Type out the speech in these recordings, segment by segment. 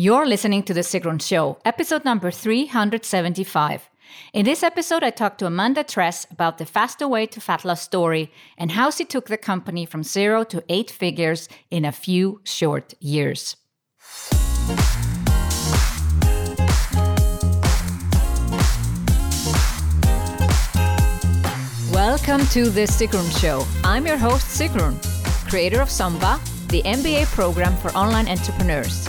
You're listening to The Sigrun Show, episode number 375. In this episode, I talked to Amanda Tress about the faster way to fat loss story and how she took the company from zero to eight figures in a few short years. Welcome to The Sigrun Show. I'm your host, Sigrun, creator of Samba, the MBA program for online entrepreneurs.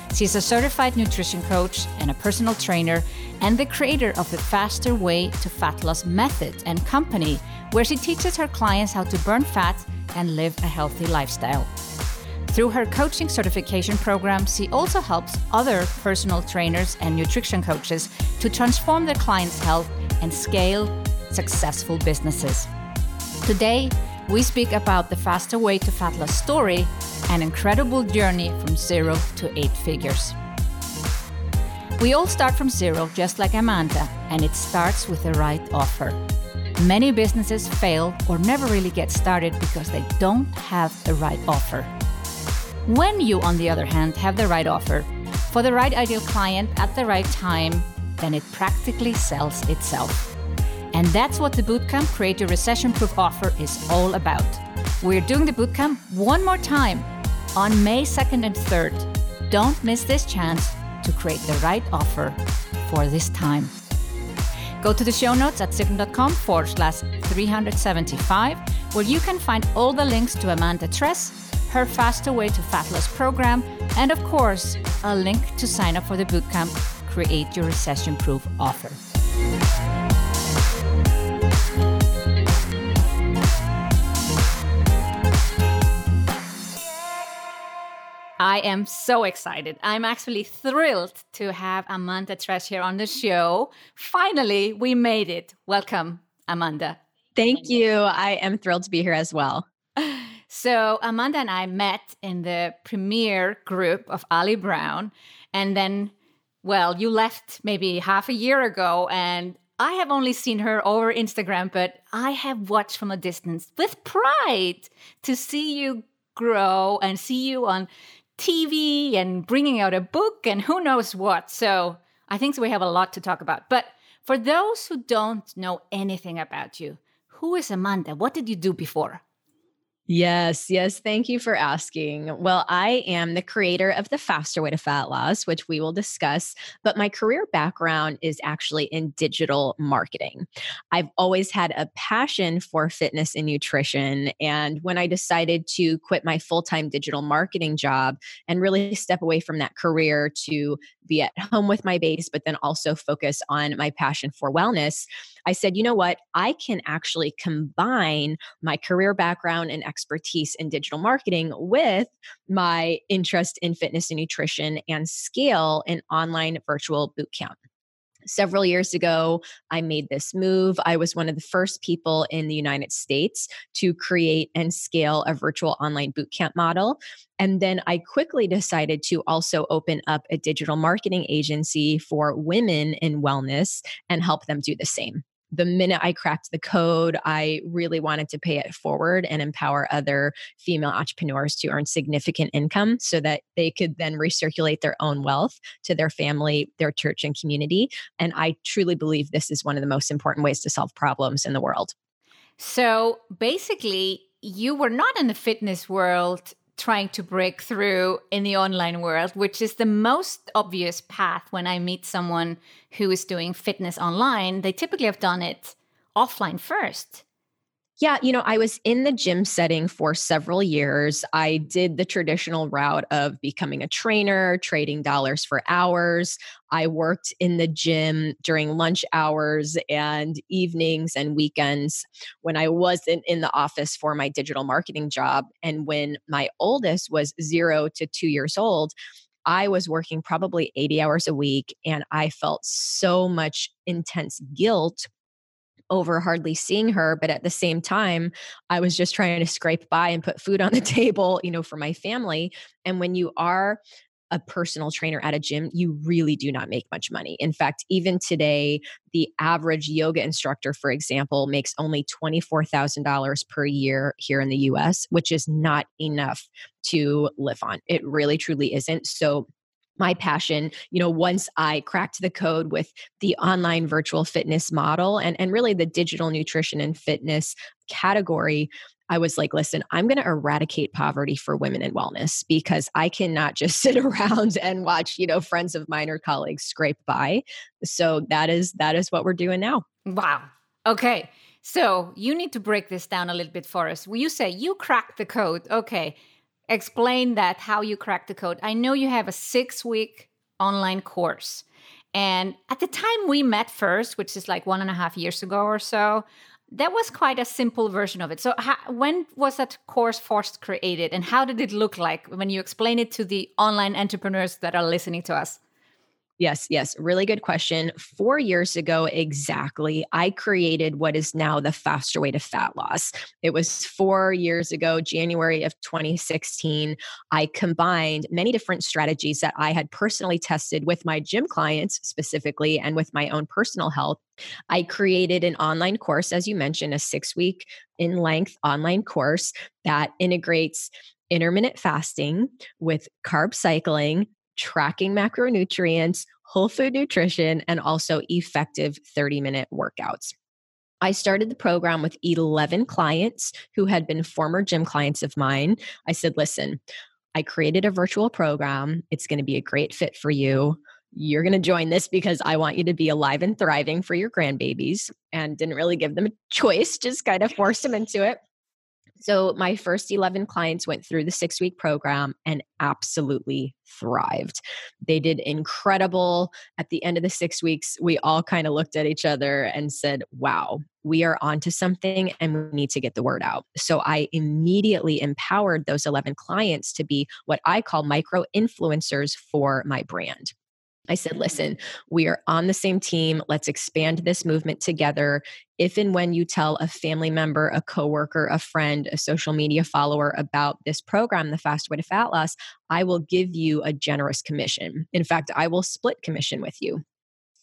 She's a certified nutrition coach and a personal trainer and the creator of the Faster Way to Fat Loss method and company, where she teaches her clients how to burn fat and live a healthy lifestyle. Through her coaching certification program, she also helps other personal trainers and nutrition coaches to transform their clients' health and scale successful businesses. Today, we speak about the faster way to fat loss story, an incredible journey from zero to eight figures. We all start from zero, just like Amanda, and it starts with the right offer. Many businesses fail or never really get started because they don't have the right offer. When you, on the other hand, have the right offer for the right ideal client at the right time, then it practically sells itself. And that's what the Bootcamp Create Your Recession Proof offer is all about. We're doing the bootcamp one more time on May 2nd and 3rd. Don't miss this chance to create the right offer for this time. Go to the show notes at sigrun.com forward slash 375, where you can find all the links to Amanda Tress, her Faster Way to Fat Loss program, and of course, a link to sign up for the bootcamp Create Your Recession Proof offer. I am so excited. I'm actually thrilled to have Amanda Tress here on the show. Finally, we made it. Welcome, Amanda. Thank you. I am thrilled to be here as well. So, Amanda and I met in the premier group of Ali Brown. And then, well, you left maybe half a year ago. And I have only seen her over Instagram, but I have watched from a distance with pride to see you grow and see you on TV and bringing out a book and who knows what. So I think we have a lot to talk about. But for those who don't know anything about you, who is Amanda? What did you do before? Yes, yes. Thank you for asking. Well, I am the creator of the Faster Way to Fat Loss, which we will discuss, but my career background is actually in digital marketing. I've always had a passion for fitness and nutrition. And when I decided to quit my full time digital marketing job and really step away from that career to be at home with my base, but then also focus on my passion for wellness, I said, you know what? I can actually combine my career background and expertise in digital marketing with my interest in fitness and nutrition and scale an online virtual bootcamp several years ago, I made this move. I was one of the first people in the United States to create and scale a virtual online bootcamp model. And then I quickly decided to also open up a digital marketing agency for women in wellness and help them do the same the minute I cracked the code, I really wanted to pay it forward and empower other female entrepreneurs to earn significant income so that they could then recirculate their own wealth to their family, their church, and community. And I truly believe this is one of the most important ways to solve problems in the world. So basically, you were not in the fitness world trying to break through in the online world, which is the most obvious path when I meet someone who is doing fitness online. They typically have done it offline first. Yeah, you know, I was in the gym setting for several years. I did the traditional route of becoming a trainer, trading dollars for hours. I worked in the gym during lunch hours and evenings and weekends when I wasn't in the office for my digital marketing job. And when my oldest was zero to two years old, I was working probably 80 hours a week and I felt so much intense guilt over hardly seeing her but at the same time i was just trying to scrape by and put food on the table you know for my family and when you are a personal trainer at a gym, you really do not make much money. In fact, even today, the average yoga instructor, for example, makes only $24,000 per year here in the US, which is not enough to live on. It really, truly isn't. So, my passion you know once i cracked the code with the online virtual fitness model and and really the digital nutrition and fitness category I was like, listen, I'm going to eradicate poverty for women in wellness because I cannot just sit around and watch, you know, friends of mine or colleagues scrape by. So that is that is what we're doing now. Wow. Okay. So you need to break this down a little bit for us. You say you cracked the code? Okay. Explain that how you cracked the code. I know you have a 6-week online course. And at the time we met first, which is like one and a half years ago or so, that was quite a simple version of it. So, how, when was that course first created, and how did it look like when you explain it to the online entrepreneurs that are listening to us? Yes, yes. Really good question. Four years ago, exactly, I created what is now the faster way to fat loss. It was four years ago, January of 2016. I combined many different strategies that I had personally tested with my gym clients specifically and with my own personal health. I created an online course, as you mentioned, a six week in length online course that integrates intermittent fasting with carb cycling, tracking macronutrients, whole food nutrition, and also effective 30 minute workouts. I started the program with 11 clients who had been former gym clients of mine. I said, listen, I created a virtual program. It's going to be a great fit for you. You're going to join this because I want you to be alive and thriving for your grandbabies. And didn't really give them a choice, just kind of forced them into it. So, my first 11 clients went through the six week program and absolutely thrived. They did incredible. At the end of the six weeks, we all kind of looked at each other and said, wow, we are onto something and we need to get the word out. So, I immediately empowered those 11 clients to be what I call micro influencers for my brand. I said, listen, we are on the same team. Let's expand this movement together. If and when you tell a family member, a coworker, a friend, a social media follower about this program, The Fast Way to Fat Loss, I will give you a generous commission. In fact, I will split commission with you.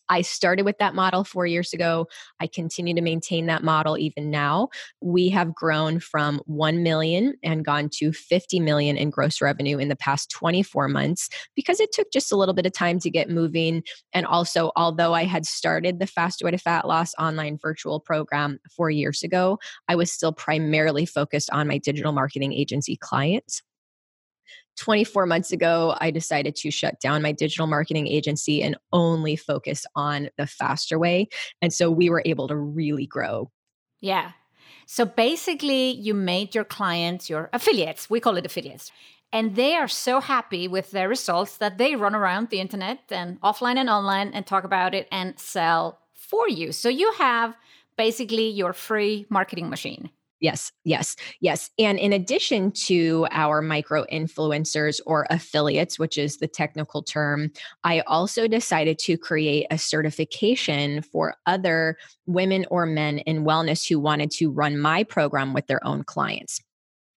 I started with that model four years ago. I continue to maintain that model even now. We have grown from 1 million and gone to 50 million in gross revenue in the past 24 months because it took just a little bit of time to get moving. And also, although I had started the Fast Way to Fat Loss online virtual program four years ago, I was still primarily focused on my digital marketing agency clients. 24 months ago, I decided to shut down my digital marketing agency and only focus on the faster way. And so we were able to really grow. Yeah. So basically, you made your clients your affiliates. We call it affiliates. And they are so happy with their results that they run around the internet and offline and online and talk about it and sell for you. So you have basically your free marketing machine. Yes, yes, yes. And in addition to our micro influencers or affiliates, which is the technical term, I also decided to create a certification for other women or men in wellness who wanted to run my program with their own clients.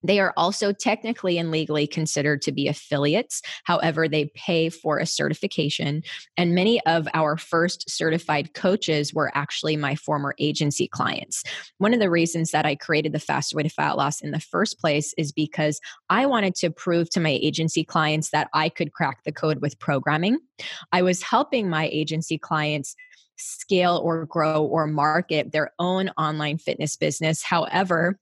They are also technically and legally considered to be affiliates. However, they pay for a certification. And many of our first certified coaches were actually my former agency clients. One of the reasons that I created the Faster Way to Fat Loss in the first place is because I wanted to prove to my agency clients that I could crack the code with programming. I was helping my agency clients scale or grow or market their own online fitness business. However,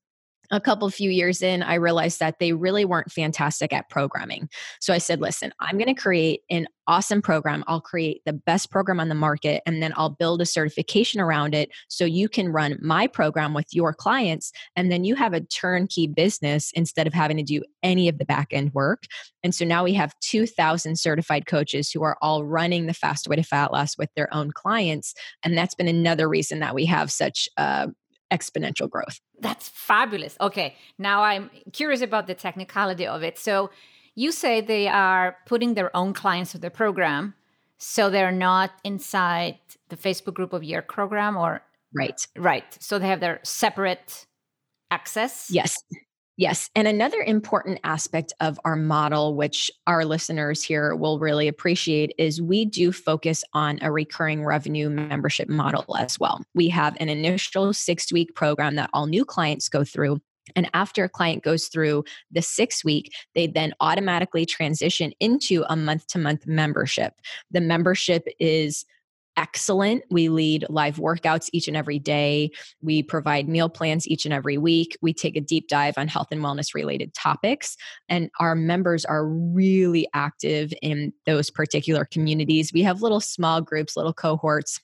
a couple few years in, I realized that they really weren't fantastic at programming. So I said, listen, I'm going to create an awesome program. I'll create the best program on the market and then I'll build a certification around it so you can run my program with your clients. And then you have a turnkey business instead of having to do any of the back end work. And so now we have 2,000 certified coaches who are all running the fast way to fat loss with their own clients. And that's been another reason that we have such uh, exponential growth. That's fabulous. Okay, now I'm curious about the technicality of it. So you say they are putting their own clients through the program, so they're not inside the Facebook group of your program, or right, right. So they have their separate access. Yes. Yes. And another important aspect of our model, which our listeners here will really appreciate, is we do focus on a recurring revenue membership model as well. We have an initial six week program that all new clients go through. And after a client goes through the six week, they then automatically transition into a month to month membership. The membership is excellent. We lead live workouts each and every day. We provide meal plans each and every week. We take a deep dive on health and wellness related topics. And our members are really active in those particular communities. We have little small groups, little cohorts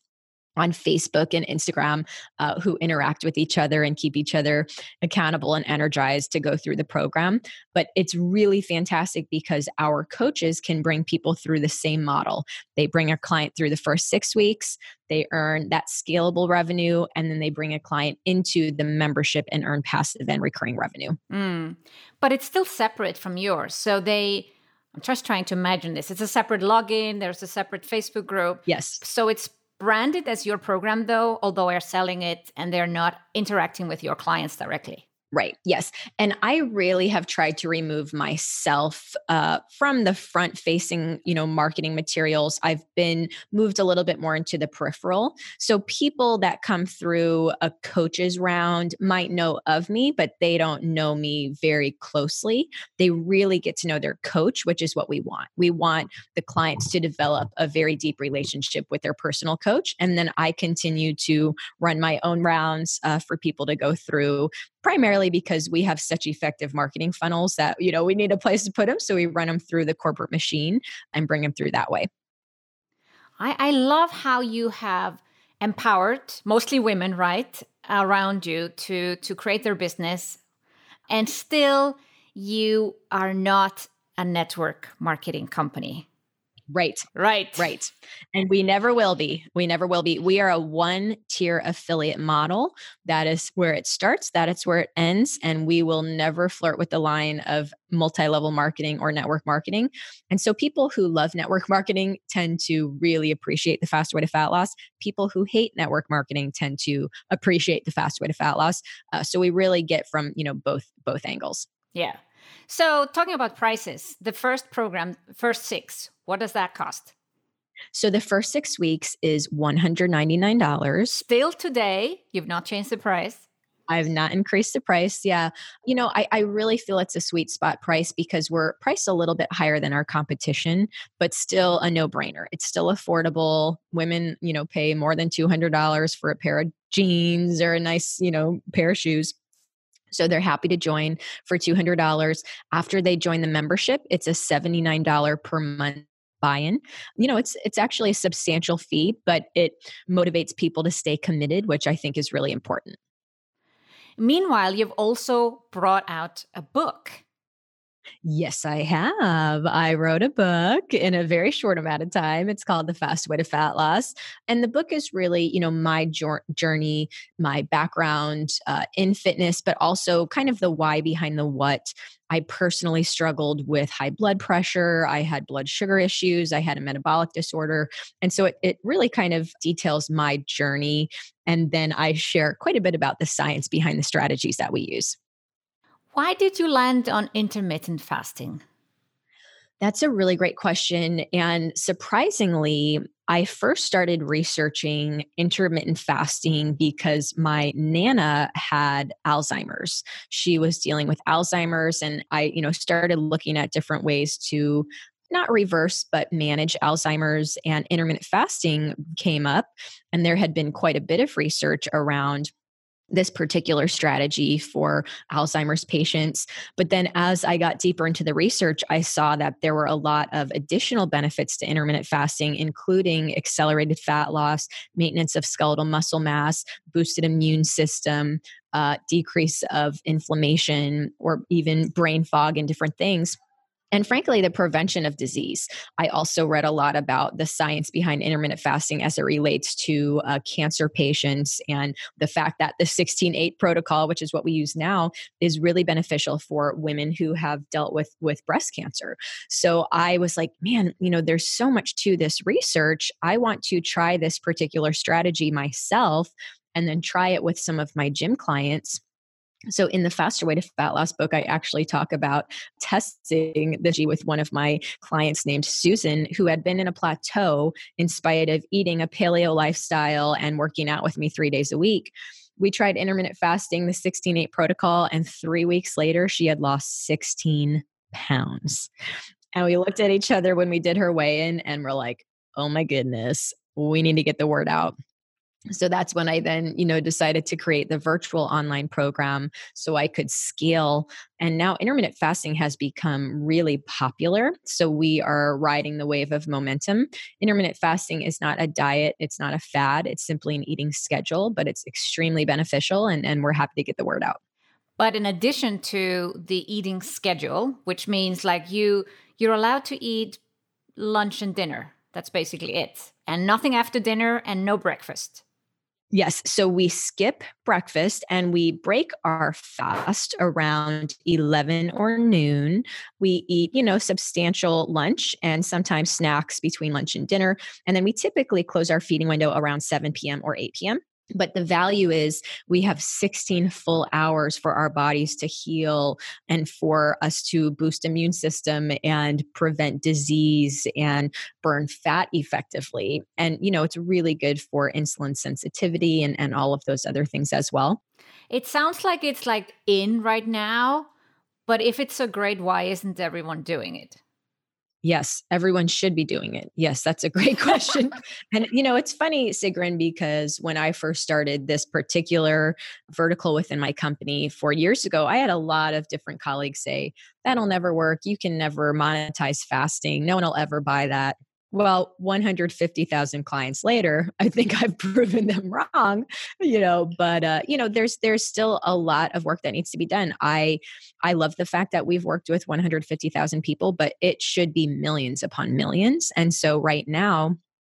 on Facebook and Instagram uh, who interact with each other and keep each other accountable and energized to go through the program. But it's really fantastic because our coaches can bring people through the same model. They bring a client through the first six weeks, they earn that scalable revenue, and then they bring a client into the membership and earn passive and recurring revenue. Mm. But it's still separate from yours. So they, I'm just trying to imagine this. It's a separate login, there's a separate Facebook group. Yes. So it's branded as your program though although they're selling it and they're not interacting with your clients directly Right. Yes. And I really have tried to remove myself uh, from the front facing, you know, marketing materials. I've been moved a little bit more into the peripheral. So people that come through a coach's round might know of me, but they don't know me very closely. They really get to know their coach, which is what we want. We want the clients to develop a very deep relationship with their personal coach. And then I continue to run my own rounds uh, for people to go through primarily because we have such effective marketing funnels that you know we need a place to put them so we run them through the corporate machine and bring them through that way. I, I love how you have empowered mostly women right around you to to create their business and still you are not a network marketing company Right. Right. Right. And we never will be. We never will be. We are a one tier affiliate model. That is where it starts, that is where it ends. And we will never flirt with the line of multi level marketing or network marketing. And so people who love network marketing tend to really appreciate the fast way to fat loss. People who hate network marketing tend to appreciate the fast way to fat loss. Uh, so we really get from, you know, both, both angles. Yeah. So, talking about prices, the first program, first six, what does that cost? So, the first six weeks is $199. Still today, you've not changed the price. I've not increased the price. Yeah. You know, I, I really feel it's a sweet spot price because we're priced a little bit higher than our competition, but still a no brainer. It's still affordable. Women, you know, pay more than $200 for a pair of jeans or a nice, you know, pair of shoes. So they're happy to join for $200. After they join the membership, it's a $79 per month buy-in. You know, it's it's actually a substantial fee, but it motivates people to stay committed, which I think is really important. Meanwhile, you've also brought out a book. Yes, I have. I wrote a book in a very short amount of time. It's called The Fast Way to Fat Loss. And the book is really, you know, my journey, my background uh, in fitness, but also kind of the why behind the what. I personally struggled with high blood pressure. I had blood sugar issues. I had a metabolic disorder. And so it, it really kind of details my journey. And then I share quite a bit about the science behind the strategies that we use. Why did you land on intermittent fasting? That's a really great question. And surprisingly, I first started researching intermittent fasting because my nana had Alzheimer's. She was dealing with Alzheimer's and I, you know, started looking at different ways to not reverse but manage Alzheimer's and intermittent fasting came up and there had been quite a bit of research around this particular strategy for Alzheimer's patients. But then as I got deeper into the research, I saw that there were a lot of additional benefits to intermittent fasting, including accelerated fat loss, maintenance of skeletal muscle mass, boosted immune system, uh, decrease of inflammation, or even brain fog and different things. And frankly, the prevention of disease. I also read a lot about the science behind intermittent fasting as it relates to uh, cancer patients and the fact that the 16 8 protocol, which is what we use now, is really beneficial for women who have dealt with, with breast cancer. So I was like, man, you know, there's so much to this research. I want to try this particular strategy myself and then try it with some of my gym clients so, in the Faster Way to Fat Loss book, I actually talk about testing the G with one of my clients named Susan, who had been in a plateau in spite of eating a paleo lifestyle and working out with me three days a week. We tried intermittent fasting, the 16 8 protocol, and three weeks later, she had lost 16 pounds. And we looked at each other when we did her weigh in and we're like, oh my goodness, we need to get the word out so that's when i then you know decided to create the virtual online program so i could scale. And now intermittent fasting has become really popular so we are riding the wave of momentum. Intermittent fasting is not a diet it's not a fad it's simply an eating schedule but it's extremely beneficial and, and we're happy to get the word out. But in addition to the eating schedule which means like you you're allowed to eat lunch and dinner. That's basically it and nothing after dinner and no breakfast Yes. So we skip breakfast and we break our fast around 11 or noon. We eat, you know, substantial lunch and sometimes snacks between lunch and dinner. And then we typically close our feeding window around 7 p.m. or 8 p.m. But the value is we have 16 full hours for our bodies to heal and for us to boost immune system and prevent disease and burn fat effectively. And, you know, it's really good for insulin sensitivity and, and all of those other things as well. It sounds like it's like in right now, but if it's so great, why isn't everyone doing it? Yes, everyone should be doing it. Yes, that's a great question. and you know, it's funny, Sigrun, because when I first started this particular vertical within my company four years ago, I had a lot of different colleagues say, that'll never work. You can never monetize fasting. No one will ever buy that. Well, 150,000 clients later, I think I've proven them wrong, you know, but uh, you know, there's there's still a lot of work that needs to be done. I I love the fact that we've worked with 150,000 people, but it should be millions upon millions. And so right now,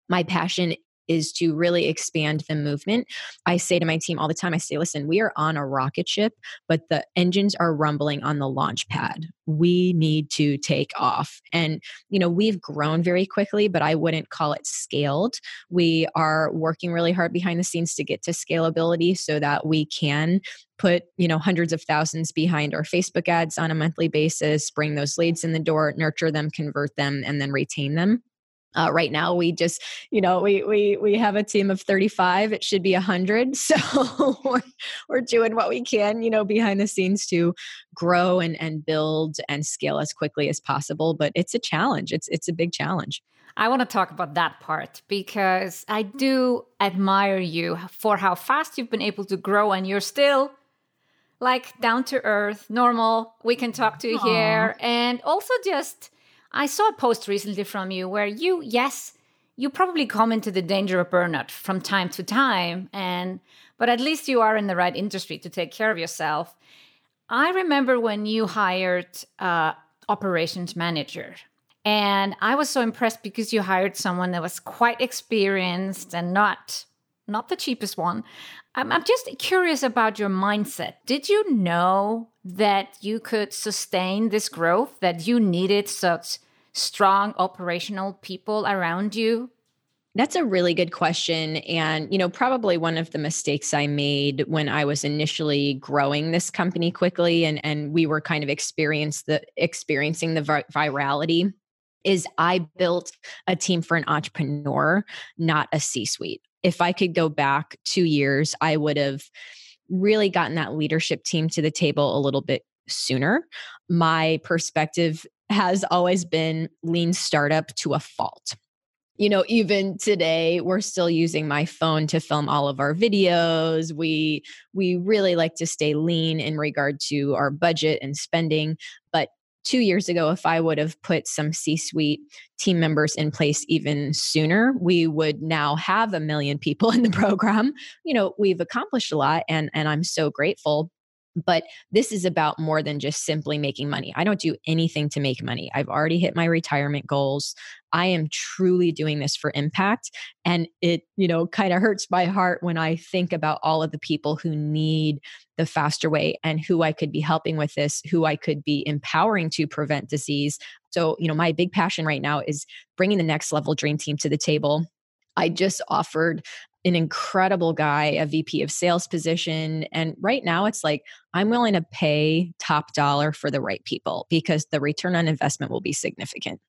my passion is to really expand the movement. I say to my team all the time, I say, listen, we are on a rocket ship, but the engines are rumbling on the launch pad. We need to take off. And, you know, we've grown very quickly, but I wouldn't call it scaled. We are working really hard behind the scenes to get to scalability so that we can put you know hundreds of thousands behind our facebook ads on a monthly basis bring those leads in the door nurture them convert them and then retain them uh, right now, we just, you know, we we we have a team of 35. It should be 100. So we're, we're doing what we can, you know, behind the scenes to grow and and build and scale as quickly as possible. But it's a challenge. It's it's a big challenge. I want to talk about that part because I do admire you for how fast you've been able to grow, and you're still like down to earth, normal. We can talk to you here, and also just I saw a post recently from you where you, yes, you probably come into the danger of burnout from time to time, and but at least you are in the right industry to take care of yourself. I remember when you hired uh, operations manager, and I was so impressed because you hired someone that was quite experienced and not not the cheapest one. I'm, I'm just curious about your mindset. Did you know that you could sustain this growth, that you needed such strong operational people around you? That's a really good question. And, you know, probably one of the mistakes I made when I was initially growing this company quickly and, and we were kind of experience the, experiencing the virality is I built a team for an entrepreneur, not a C suite. If I could go back two years, I would have really gotten that leadership team to the table a little bit sooner. My perspective has always been lean startup to a fault. You know, even today we're still using my phone to film all of our videos. We we really like to stay lean in regard to our budget and spending, but 2 years ago if I would have put some C-suite team members in place even sooner, we would now have a million people in the program. You know, we've accomplished a lot and and I'm so grateful but this is about more than just simply making money. I don't do anything to make money. I've already hit my retirement goals. I am truly doing this for impact. And it, you know, kind of hurts my heart when I think about all of the people who need the faster way and who I could be helping with this, who I could be empowering to prevent disease. So, you know, my big passion right now is bringing the next level dream team to the table. I just offered an incredible guy, a VP of sales position. And right now it's like, I'm willing to pay top dollar for the right people because the return on investment will be significant.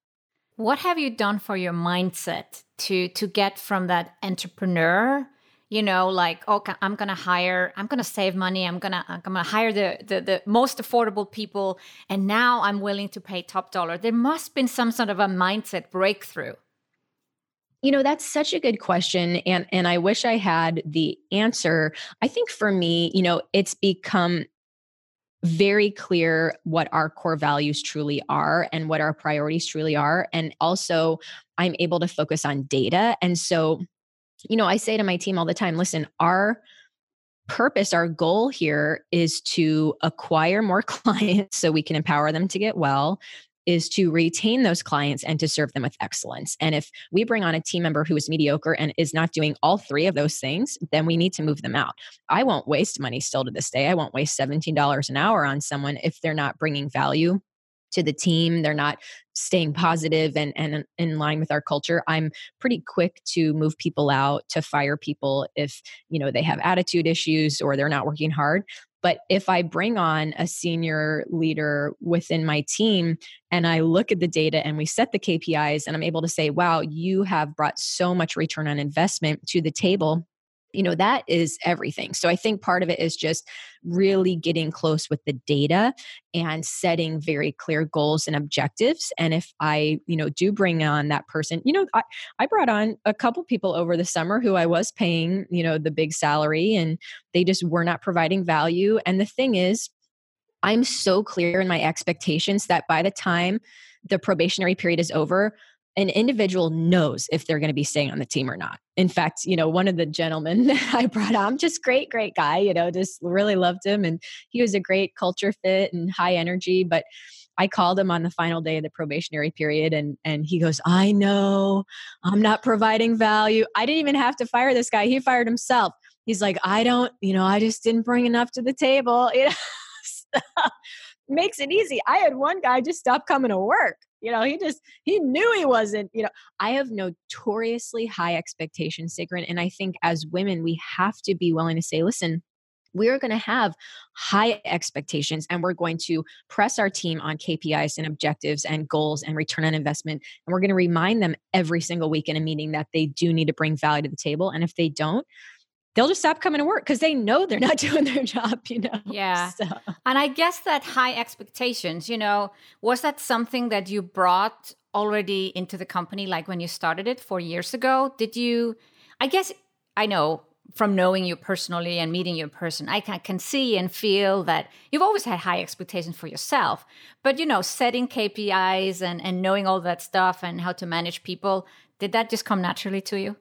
What have you done for your mindset to to get from that entrepreneur you know like okay i'm gonna hire i'm gonna save money i'm gonna i'm gonna hire the, the the most affordable people and now i'm willing to pay top dollar there must been some sort of a mindset breakthrough you know, that's such a good question. And and I wish I had the answer. I think for me, you know, it's become very clear what our core values truly are and what our priorities truly are. And also, I'm able to focus on data. And so, you know, I say to my team all the time listen, our purpose, our goal here is to acquire more clients so we can empower them to get well is to retain those clients and to serve them with excellence. And if we bring on a team member who is mediocre and is not doing all three of those things, then we need to move them out. I won't waste money still to this day. I won't waste $17 an hour on someone if they're not bringing value to the team they're not staying positive and, and in line with our culture i'm pretty quick to move people out to fire people if you know they have attitude issues or they're not working hard but if I bring on a senior leader within my team and I look at the data and we set the KPIs and I'm able to say, wow, you have brought so much return on investment to the table you know that is everything. So i think part of it is just really getting close with the data and setting very clear goals and objectives and if i you know do bring on that person you know i, I brought on a couple people over the summer who i was paying you know the big salary and they just were not providing value and the thing is i'm so clear in my expectations that by the time the probationary period is over an individual knows if they're going to be staying on the team or not. In fact, you know, one of the gentlemen that I brought on, just great, great guy, you know, just really loved him. And he was a great culture fit and high energy. But I called him on the final day of the probationary period and and he goes, "I know. I'm not providing value. I didn't even have to fire this guy. He fired himself." He's like, "I don't, you know, I just didn't bring enough to the table." You know? makes it easy. I had one guy just stop coming to work. You know, he just he knew he wasn't, you know. I have notoriously high expectations, Sigrun. And I think as women, we have to be willing to say, listen, we're going to have high expectations and we're going to press our team on KPIs and objectives and goals and return on investment. And we're going to remind them every single week in a meeting that they do need to bring value to the table. And if they don't, they'll just stop coming to work because they know they're not doing their job, you know? Yeah. So. And I guess that high expectations, you know, was that something that you brought already into the company, like when you started it four years ago? Did you, I guess, I know from knowing you personally and meeting you in person, I can, can see and feel that you've always had high expectations for yourself. But, you know, setting KPIs and, and knowing all that stuff and how to manage people, did that just come naturally to you?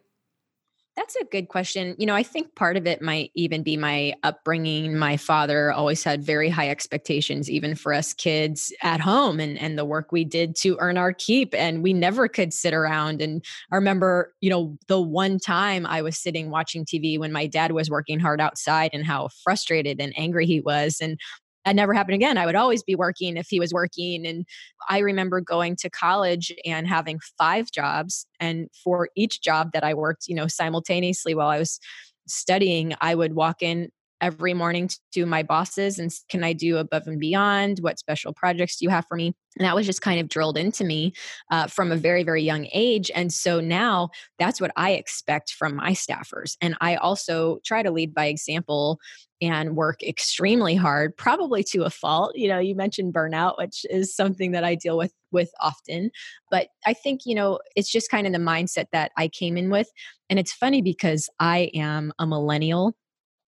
That's a good question. You know, I think part of it might even be my upbringing. My father always had very high expectations, even for us kids at home, and and the work we did to earn our keep. And we never could sit around. And I remember, you know, the one time I was sitting watching TV when my dad was working hard outside, and how frustrated and angry he was. And that never happened again. I would always be working if he was working. And I remember going to college and having five jobs. And for each job that I worked, you know, simultaneously while I was studying, I would walk in every morning to my bosses and can I do above and beyond? What special projects do you have for me? And that was just kind of drilled into me uh, from a very, very young age. And so now that's what I expect from my staffers. And I also try to lead by example and work extremely hard probably to a fault you know you mentioned burnout which is something that i deal with with often but i think you know it's just kind of the mindset that i came in with and it's funny because i am a millennial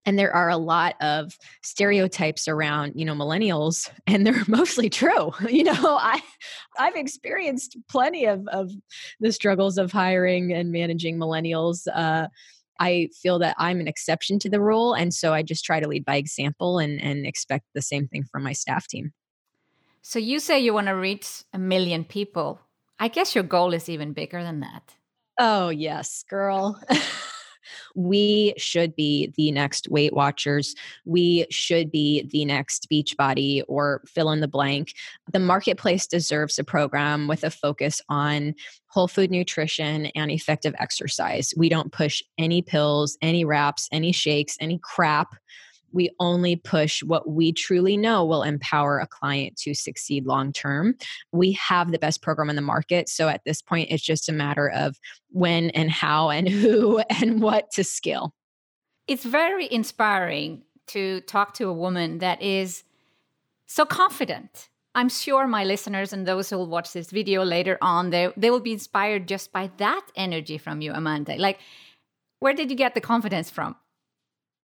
and there are a lot of stereotypes around you know millennials and they're mostly true you know i i've experienced plenty of of the struggles of hiring and managing millennials uh I feel that I'm an exception to the rule. And so I just try to lead by example and, and expect the same thing from my staff team. So you say you want to reach a million people. I guess your goal is even bigger than that. Oh, yes, girl. we should be the next Weight Watchers. We should be the next Beachbody or fill in the blank. The marketplace deserves a program with a focus on whole food nutrition and effective exercise. We don't push any pills, any wraps, any shakes, any crap we only push what we truly know will empower a client to succeed long term. We have the best program in the market. So at this point, it's just a matter of when and how and who and what to scale. It's very inspiring to talk to a woman that is so confident. I'm sure my listeners and those who will watch this video later on, they, they will be inspired just by that energy from you, Amanda. Like, where did you get the confidence from?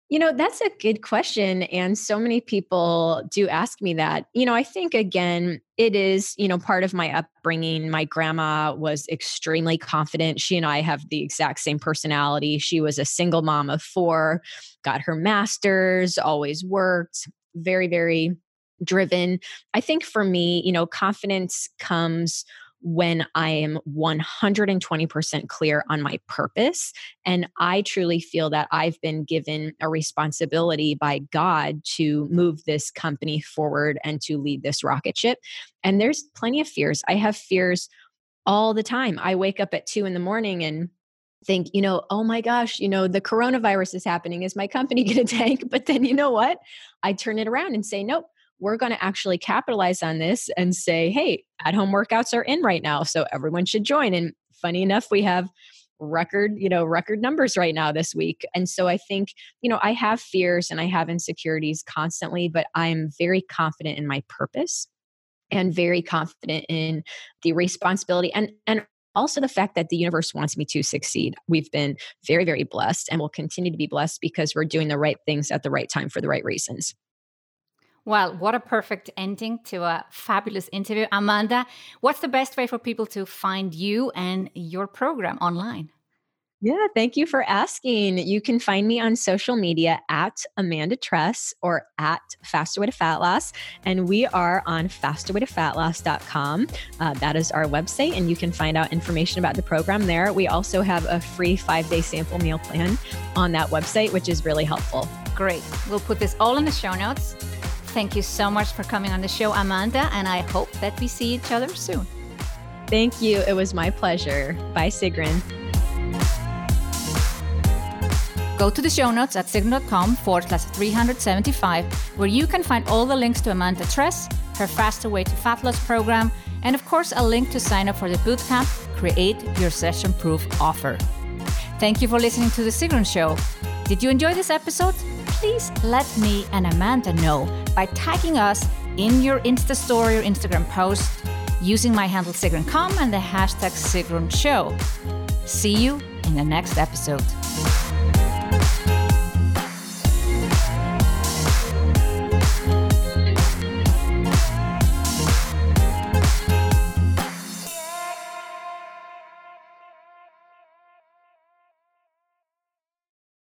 You know, that's a good question. And so many people do ask me that. You know, I think again, it is, you know, part of my upbringing. My grandma was extremely confident. She and I have the exact same personality. She was a single mom of four, got her master's, always worked, very, very driven. I think for me, you know, confidence comes when I am 120% clear on my purpose. And I truly feel that I've been given a responsibility by God to move this company forward and to lead this rocket ship. And there's plenty of fears. I have fears all the time. I wake up at two in the morning and think, you know, oh my gosh, you know, the coronavirus is happening. Is my company going to tank? But then you know what? I turn it around and say, nope, we're going to actually capitalize on this and say, hey, at home workouts are in right now. So everyone should join. And funny enough, we have record you know record numbers right now this week and so i think you know i have fears and i have insecurities constantly but i'm very confident in my purpose and very confident in the responsibility and and also the fact that the universe wants me to succeed. We've been very, very blessed and will continue to be blessed because we're doing the right things at the right time for the right reasons. Well, what a perfect ending to a fabulous interview. Amanda, what's the best way for people to find you and your program online? Yeah, thank you for asking. You can find me on social media at Amanda Tress or at Faster Way to Fat Loss. And we are on fasterwaytofatloss.com. Uh, that is our website, and you can find out information about the program there. We also have a free five day sample meal plan on that website, which is really helpful. Great. We'll put this all in the show notes. Thank you so much for coming on the show, Amanda, and I hope that we see each other soon. Thank you. It was my pleasure. Bye, Sigrun. Go to the show notes at sigrun.com forward slash 375, where you can find all the links to Amanda Tress, her Faster Way to Fat Loss program, and of course, a link to sign up for the bootcamp Create Your Recession Proof offer. Thank you for listening to The Sigrun Show. Did you enjoy this episode? Please let me and Amanda know by tagging us in your Insta story or Instagram post using my handle SigrunCom and the hashtag Sigrun Show. See you in the next episode.